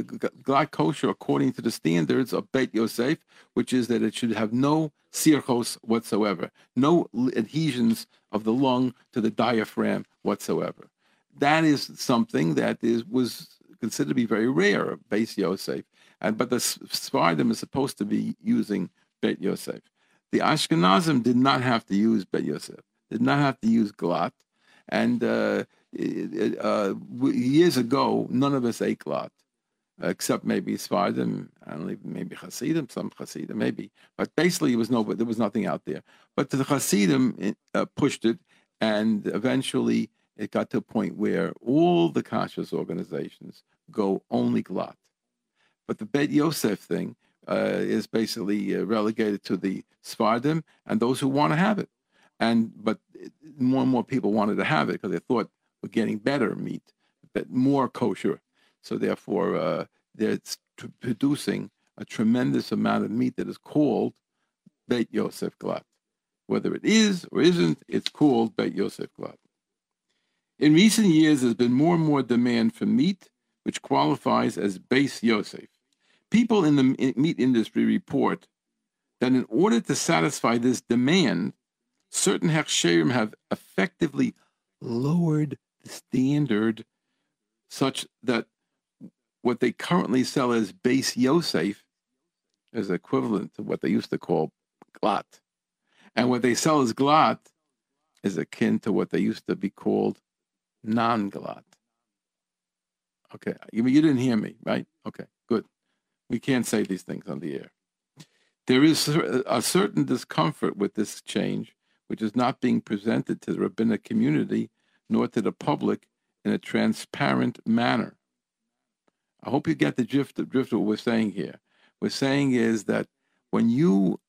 glatt kosher according to the standards of Bet Yosef, which is that it should have no sirchos whatsoever, no adhesions of the lung to the diaphragm whatsoever. That is something that is was considered to be very rare, Beis Yosef, and but the Sfardim is supposed to be using Bet Yosef. The Ashkenazim did not have to use Bet Yosef, did not have to use glatt, and uh, uh, years ago, none of us ate glatt, except maybe Sfardim, I don't know, maybe Hasidim, some Hasidim, maybe. But basically, it was no, there was nothing out there. But the Hasidim uh, pushed it, and eventually it got to a point where all the kashrus organizations go only glatt. But the Bet Yosef thing uh, is basically uh, relegated to the Sfardim and those who want to have it. And but more and more people wanted to have it because they thought we're getting better meat, but more kosher. So therefore, uh, they're t- producing a tremendous amount of meat that is called Beit Yosef Glatt. Whether it is or isn't, it's called Beit Yosef Glatt. In recent years, there's been more and more demand for meat, which qualifies as Beis Yosef. People in the meat industry report that in order to satisfy this demand, certain hechsherim have effectively lowered the standard such that what they currently sell as Beis Yosef is equivalent to what they used to call glatt. And what they sell as glatt is akin to what they used to be called non glatt. Okay, you, you didn't hear me, right? Okay, good. We can't say these things on the air. There is a certain discomfort with this change, which is not being presented to the rabbinic community nor to the public in a transparent manner. I hope you get the drift, the drift of what we're saying here. We're saying is that when you,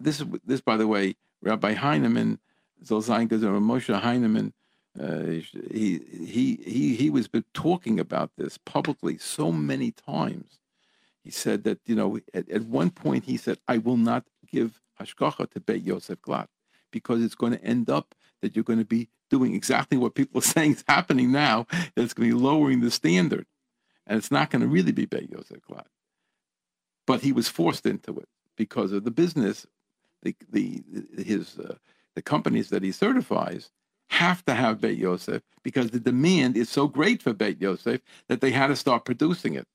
this this by the way, Rabbi Heinemann, Zolzain Moshe Heinemann, uh, he he he he was talking about this publicly so many times. He said that you know at, at one point he said, "I will not give hashgacha to Beit Yosef Glatt because it's going to end up that you're going to be doing exactly what people are saying is happening now, that it's going to be lowering the standard. And it's not going to really be Beit Yosef Glatt. But he was forced into it because of the business, the, the, his, uh, the companies that he certifies have to have Beit Yosef because the demand is so great for Beit Yosef that they had to start producing it.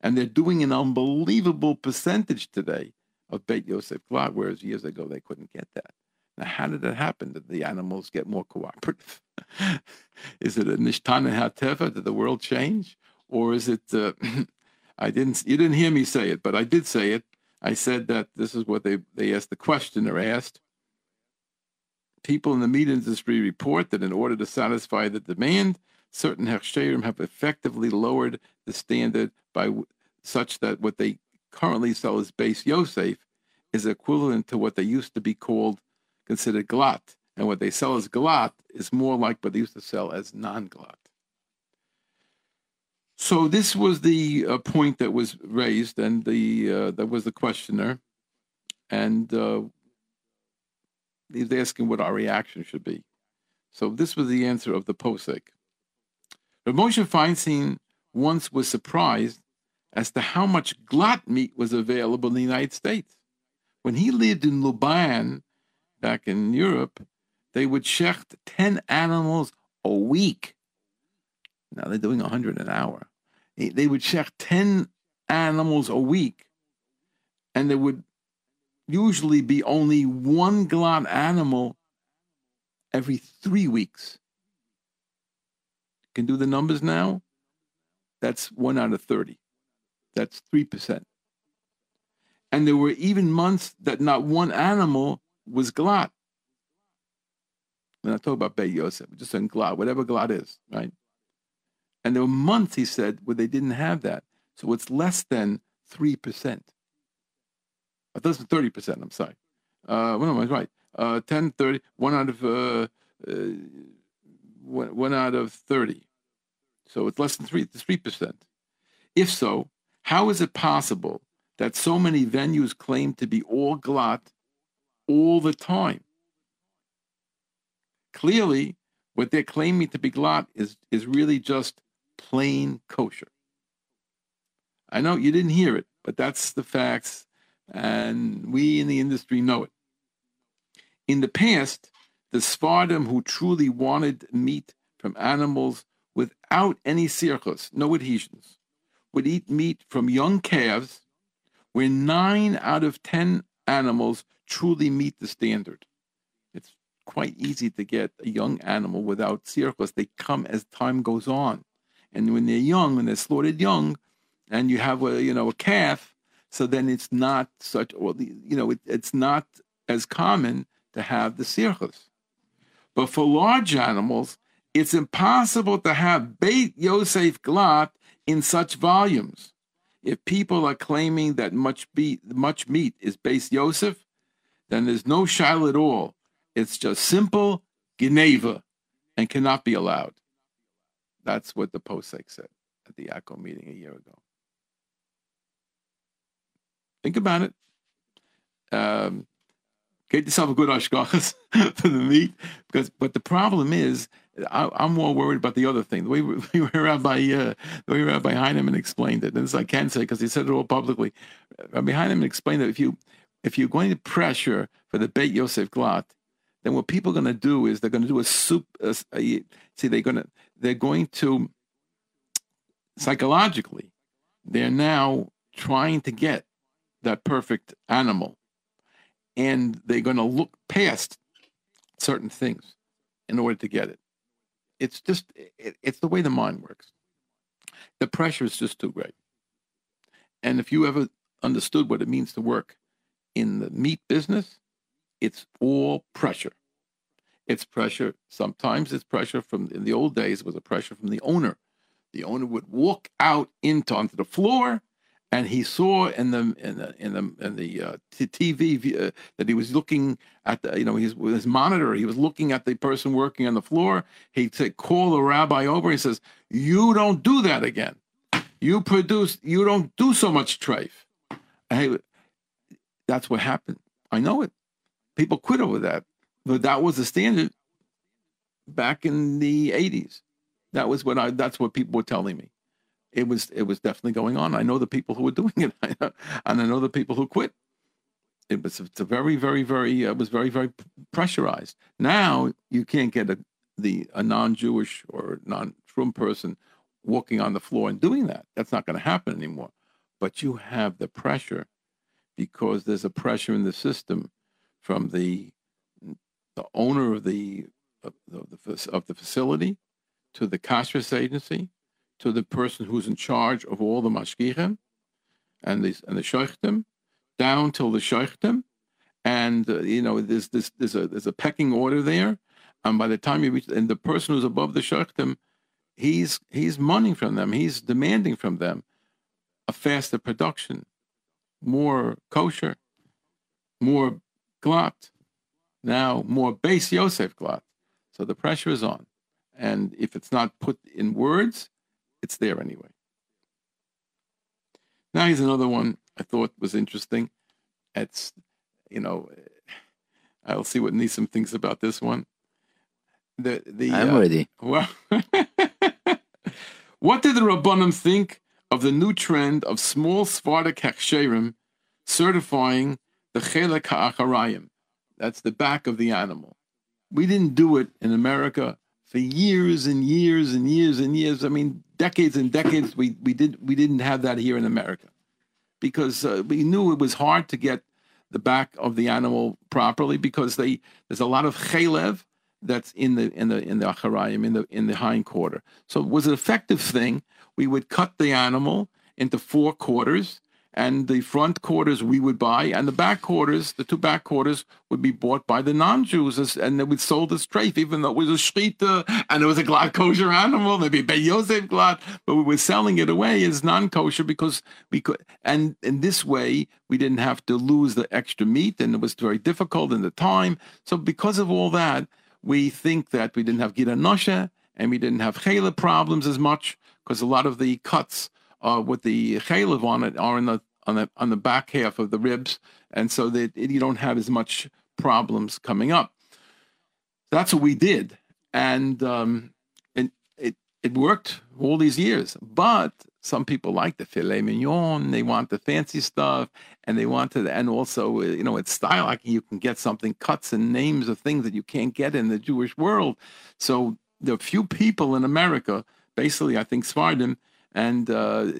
And they're doing an unbelievable percentage today of Beit Yosef Glatt, whereas years ago they couldn't get that. Now, how did that happen? Did the animals get more cooperative? is it a nishtana hateva? Did the world change, or is it? Uh, I didn't. You didn't hear me say it, but I did say it. I said that this is what they they asked. The questioner asked. People in the meat industry report that in order to satisfy the demand, certain hechsherim have effectively lowered the standard by such that what they currently sell as Beis Yosef is equivalent to what they used to be called considered glatt. And what they sell as glatt is more like what they used to sell as non glatt. So this was the uh, point that was raised, and the uh, that was the questioner, and uh, he's asking what our reaction should be. So this was the answer of the posek. But Moshe Feinstein once was surprised as to how much glatt meat was available in the United States. When he lived in Luban, back in Europe, they would shecht 10 animals a week. Now they're doing 100 an hour. They would shecht 10 animals a week. And there would usually be only one glatt animal every three weeks. Can do the numbers now? That's one out of 30. That's 3%. And there were even months that not one animal was glatt. We're not talking about Beit Yosef, we're just saying glatt, whatever glatt is, right? And there were months, he said, where they didn't have that. So it's less than 3%. It doesn't 30%, I'm sorry. Uh, am I right? Uh, 10, 30, one out of uh, uh, one out of 30. So it's less than three, three percent. If so, how is it possible that so many venues claim to be all glatt all the time? Clearly, what they're claiming to be glatt is, is really just plain kosher. I know you didn't hear it, but that's the facts, and we in the industry know it. In the past, the Sephardim who truly wanted meat from animals without any sirchus, no adhesions, would eat meat from young calves, where nine out of ten animals truly meet the standard. It's quite easy to get a young animal without sirchus. They come as time goes on, and when they're young, when they're slaughtered young, and you have a you know a calf, so then it's not such well you know it, it's not as common to have the sirchus. But for large animals, it's impossible to have Beit Yosef Glatt in such volumes. If people are claiming that much meat, much meat is Beit Yosef, then there's no shayla at all. It's just simple geneivah and cannot be allowed. That's what the Posek said at the AKO meeting a year ago. Think about it. Um, get yourself a good hashgachas for the meat, because but the problem is, I, am more worried about the other thing. The way, the way Rabbi uh, the way Rabbi Heinemann explained it, and this I can say because he said it all publicly. Rabbi Heinemann explained that if you if you're going to pressure for the Beit Yosef Glatt, then what people are going to do is they're going to do a soup. A, a, see, they're going to they're going to psychologically, they're now trying to get that perfect animal and they're going to look past certain things in order to get it. It's just, it, it's the way the mind works. The pressure is just too great. And if you ever understood what it means to work in the meat business, it's all pressure. It's pressure. Sometimes it's pressure from, in the old days, was a pressure from the owner. The owner would walk out into onto the floor and he saw in the in the in the, in the uh, TV uh, that he was looking at the you know his with his monitor he was looking at the person working on the floor. He said, "Call the rabbi over." He says, "You don't do that again. You produce. You don't do so much treif." Hey, that's what happened. I know it. People quit over that, but that was the standard back in the '80s. That was what I. That's what people were telling me it was it was definitely going on. I know the people who were doing it, and I know the people who quit. It was it's a very very very uh, it was very very pressurized. Now you can't get a the a non-Jewish or non-frum person walking on the floor and doing that. That's not going to happen anymore. But you have the pressure because there's a pressure in the system from the the owner of the of the, of the facility to the kashrus agency to the person who's in charge of all the mashgichim and the and the sheikhtim, down till the sheikhtim, and uh, you know there's this there's a there's a pecking order there, and by the time you reach and the person who's above the sheikhtim, he's he's money from them, he's demanding from them a faster production, more kosher, more glatt, now more Beis Yosef glatt. So the pressure is on. And if it's not put in words, it's there anyway. Now here's another one I thought was interesting. It's, you know, I'll see what Nisim thinks about this one. The the I'm uh, ready. Well, what did the Rabbanim think of the new trend of small Sephardic Hechsherim certifying the Chelek HaAcharayim? That's the back of the animal. We didn't do it in America for years and years and years and years. I mean, decades and decades. We we did we didn't have that here in America because uh, we knew it was hard to get the back of the animal properly because they there's a lot of chalev that's in the in the in the acharayim in the in the hind quarter. So it was an effective thing. We would cut the animal into four quarters, and the front quarters we would buy, and the back quarters, the two back quarters, would be bought by the non-Jews, and they would sold as treif, even though it was a shchita and it was a glatt kosher animal, maybe Ben Yosef glatt, but we were selling it away as non-kosher because we could, and in this way we didn't have to lose the extra meat, and it was very difficult in the time. So because of all that, we think that we didn't have gid hanosha and we didn't have chayla problems as much because a lot of the cuts uh, with the chaylev on it are in the on the on the back half of the ribs, and so that you don't have as much problems coming up. That's what we did, and um, it it it worked all these years. But some people like the filet mignon; they want the fancy stuff, and they want to, and also you know it's style. Like you can get something cuts and names of things that you can't get in the Jewish world. So are few people in America, basically, I think Sfardim, and uh,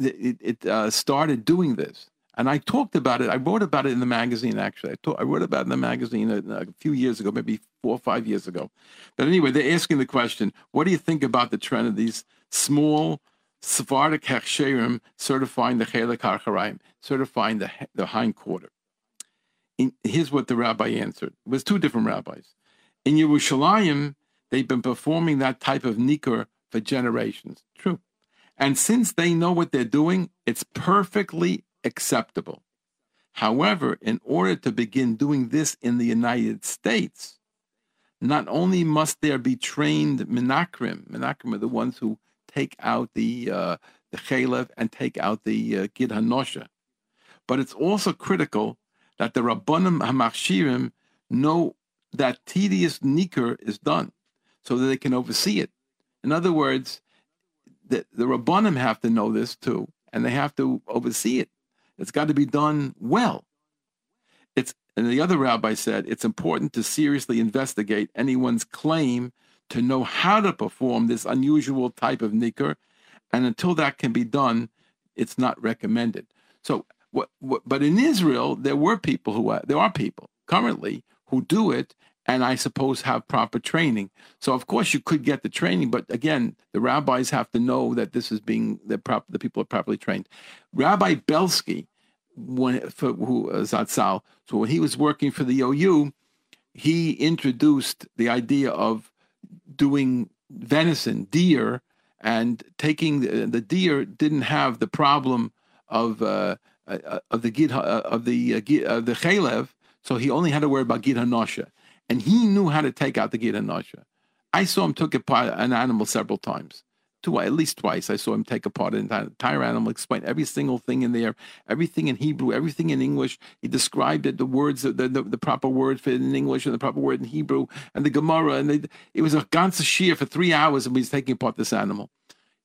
it, it uh, started doing this. And I talked about it. I wrote about it in the magazine, actually. I, talk, I wrote about it in the magazine a, a, few years ago, maybe four or five years ago. But anyway, they're asking the question what do you think about the trend of these small Sephardic Hechsherim certifying the Chelek HaCharayim, certifying the, the hind quarter? In, here's what the rabbi answered. It was two different rabbis. In Yerushalayim, they've been performing that type of nikkur for generations. True. And since they know what they're doing, it's perfectly acceptable. However, in order to begin doing this in the United States, not only must there be trained minakrim, minakrim are the ones who take out the uh, the chalev and take out the uh, gid hanosha, but it's also critical that the rabbanim hamachshirim know that tedious nikkur is done, so that they can oversee it. In other words, the, the Rabbanim have to know this too, and they have to oversee it. It's got to be done well. It's and the other rabbi said it's important to seriously investigate anyone's claim to know how to perform this unusual type of nikkur, and until that can be done, it's not recommended. So, what, what, but in Israel, there were people who uh, there are people currently who do it, and I suppose have proper training. So of course you could get the training, but again, the rabbis have to know that this is being the prop, the people are properly trained. Rabbi Belsky, when for, who uh, Zatzal, so when he was working for the OU, he introduced the idea of doing venison, deer, and taking the, the deer didn't have the problem of uh, uh of the gid, uh, of the uh, of the chalev, so he only had to worry about gid hanosha and he knew how to take out the Gid Nasha. I saw him took apart an animal several times. Two, at least twice, I saw him take apart an entire animal, explain every single thing in there, everything in Hebrew, everything in English. He described it, the words, the, the, the proper word for it in English and the proper word in Hebrew, and the Gemara. And it was a ganze shiur for three hours, and he was taking apart this animal.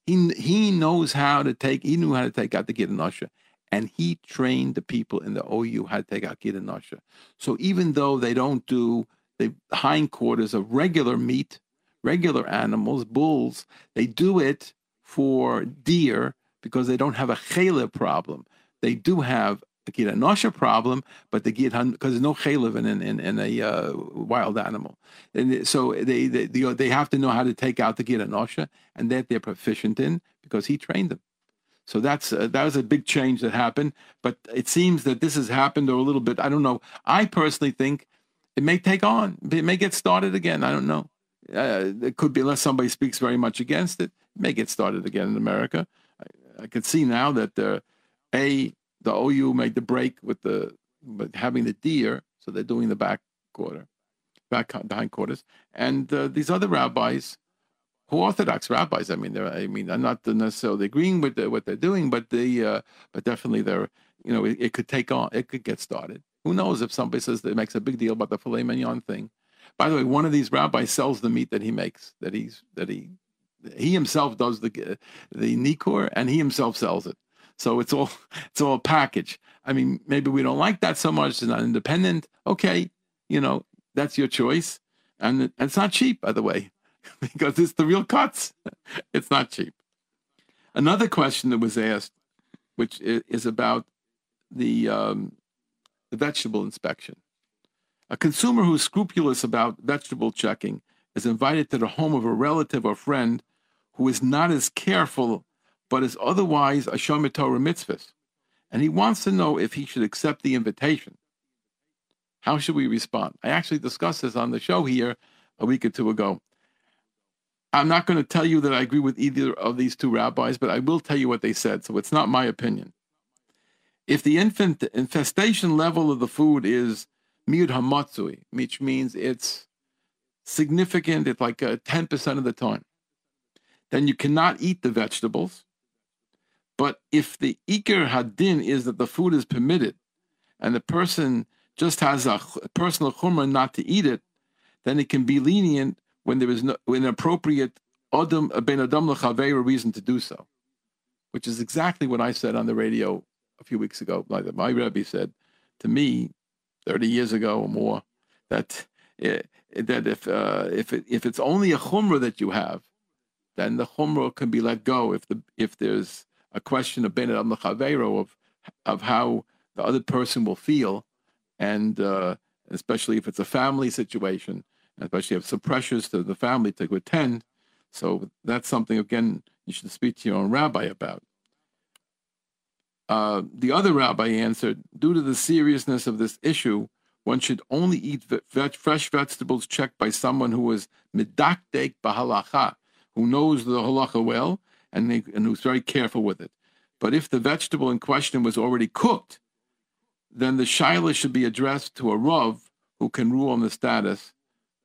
He he knows how to take. He knew how to take out the Gid Nasha and he trained the people in the OU how to take out Gid Nasha. So even though they don't do the hindquarters of regular meat, regular animals, bulls. They do it for deer because they don't have a chaylev problem. They do have a gid anosha problem, but the gid because there's no chaylev in, in, in a uh, wild animal, and so they, they they have to know how to take out the gid anosha, and that they're proficient in because he trained them. So that's uh, that was a big change that happened. But it seems that this has happened or a little bit. I don't know. I personally think it may take on. It may get started again. I don't know. Uh, it could be unless somebody speaks very much against it. it may get started again in America. I, I could see now that the a the OU made the break with the with having the deer, so they're doing the back quarter, back behind quarters, and uh, these other rabbis, who Orthodox rabbis. I mean, they're I mean, I'm not necessarily agreeing with the, what they're doing, but the uh, but definitely they're you know it, it could take on, it could get started. Who knows if somebody says that makes a big deal about the filet mignon thing? By the way, one of these rabbis sells the meat that he makes, that he's that he he himself does the the nikkur and he himself sells it. So it's all it's all a package. I mean, maybe we don't like that so much. It's not independent. Okay, you know that's your choice, and, and it's not cheap, by the way, because it's the real cuts. It's not cheap. Another question that was asked, which is about the um, the vegetable inspection. A consumer who is scrupulous about vegetable checking is invited to the home of a relative or friend who is not as careful but is otherwise a Shomer Torah mitzvah. and he wants to know if he should accept the invitation. How should we respond? I actually discussed this on the show here a week or two ago. I'm not going to tell you that I agree with either of these two rabbis, but I will tell you what they said, so it's not my opinion. If the infant infestation level of the food is miut hamatzui, which means it's significant, it's like uh, 10% of the time, then you cannot eat the vegetables. But if the ikar hadin is that the food is permitted and the person just has a personal chumrah not to eat it, then it can be lenient when there is no an appropriate adam ben adam reason to do so, which is exactly what I said on the radio a few weeks ago. Like that my Rebbe said to me, thirty years ago or more, that eh, that if uh, if it, if it's only a chumrah that you have, then the chumrah can be let go. If the if there's a question of ben adam of of how the other person will feel, and uh, especially if it's a family situation, especially if some pressures to the family to attend. So that's something again you should speak to your own rabbi about. Uh, the other rabbi answered, due to the seriousness of this issue, one should only eat ve- fresh vegetables checked by someone who is medakdek bahalacha, who knows the halacha well and, they, and who's very careful with it. But if the vegetable in question was already cooked, then the shaila should be addressed to a rav who can rule on the status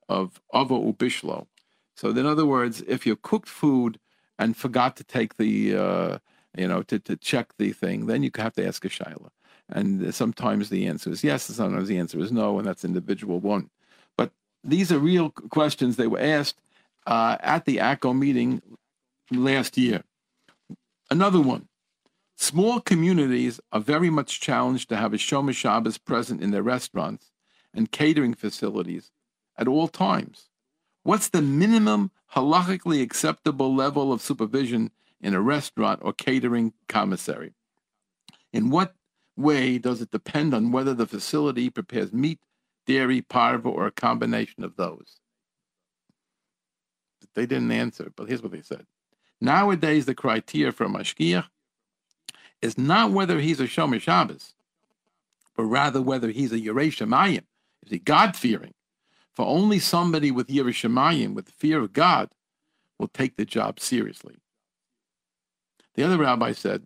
of ava ubishlo. So, in other words, if you cooked food and forgot to take the, uh, you know, to, to check the thing, then you have to ask a shaila. And sometimes the answer is yes, and sometimes the answer is no, and that's individual one. But these are real questions they were asked uh, at the AKO meeting last year. Another one. Small communities are very much challenged to have a Shomer Shabbos present in their restaurants and catering facilities at all times. What's the minimum halachically acceptable level of supervision in a restaurant or catering commissary? In what way does it depend on whether the facility prepares meat, dairy, parva, or a combination of those? They didn't answer, but here's what they said. Nowadays, the criteria for a mashgiach is not whether he's a Shomer Shabbos, but rather whether he's a Yerei Shemayim, is he God-fearing. For only somebody with Yerei Shemayim, with fear of God, will take the job seriously. The other rabbi said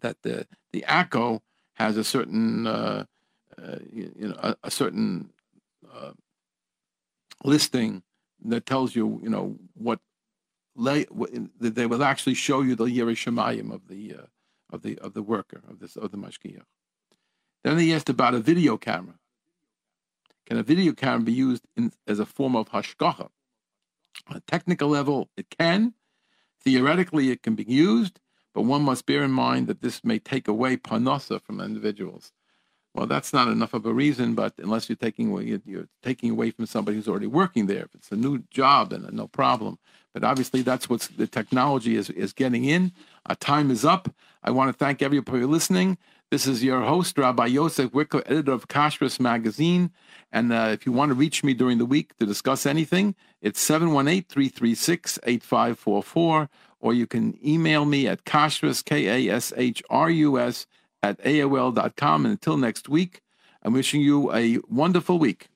that the the AKO has a certain uh, uh, you know a, a certain uh, listing that tells you you know what, lay, what they will actually show you the Yerei of the uh, of the of the worker of this of the mashgiach. Then they asked about a video camera. Can a video camera be used in, as a form of hashgacha? On a technical level, it can. Theoretically, it can be used, but one must bear in mind that this may take away parnasa from individuals. Well, that's not enough of a reason, but unless you're taking away, you're taking away from somebody who's already working there. If it's a new job, then uh, no problem. But obviously, that's what the technology is, is getting in. Our time is up. I want to thank everybody for listening. This is your host, Rabbi Yosef Wikler, editor of Kashrus Magazine. And uh, if you want to reach me during the week to discuss anything, it's 718 336 8544, or you can email me at kashrus, K A S H R U S, at AOL.com. And until next week, I'm wishing you a wonderful week.